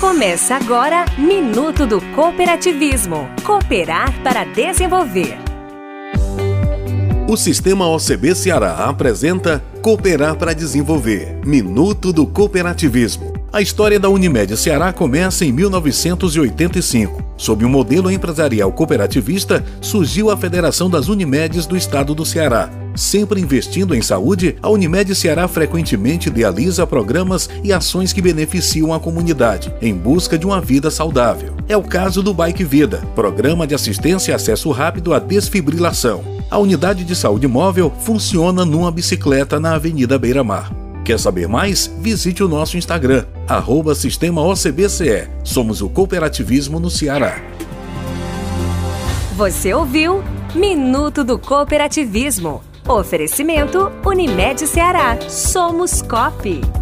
Começa agora Minuto do Cooperativismo. Cooperar para desenvolver. O Sistema OCB Ceará apresenta Cooperar para Desenvolver Minuto do Cooperativismo. A história da Unimed Ceará começa em 1985. Sob o um modelo empresarial cooperativista, surgiu a Federação das Unimedes do Estado do Ceará. Sempre investindo em saúde, a Unimed Ceará frequentemente idealiza programas e ações que beneficiam a comunidade, em busca de uma vida saudável. É o caso do Bike Vida, programa de assistência e acesso rápido à desfibrilação. A unidade de saúde móvel funciona numa bicicleta na Avenida Beira Mar. Quer saber mais? Visite o nosso Instagram, arroba Sistema OCBCE. Somos o cooperativismo no Ceará. Você ouviu Minuto do Cooperativismo. Oferecimento Unimed Ceará. Somos COP.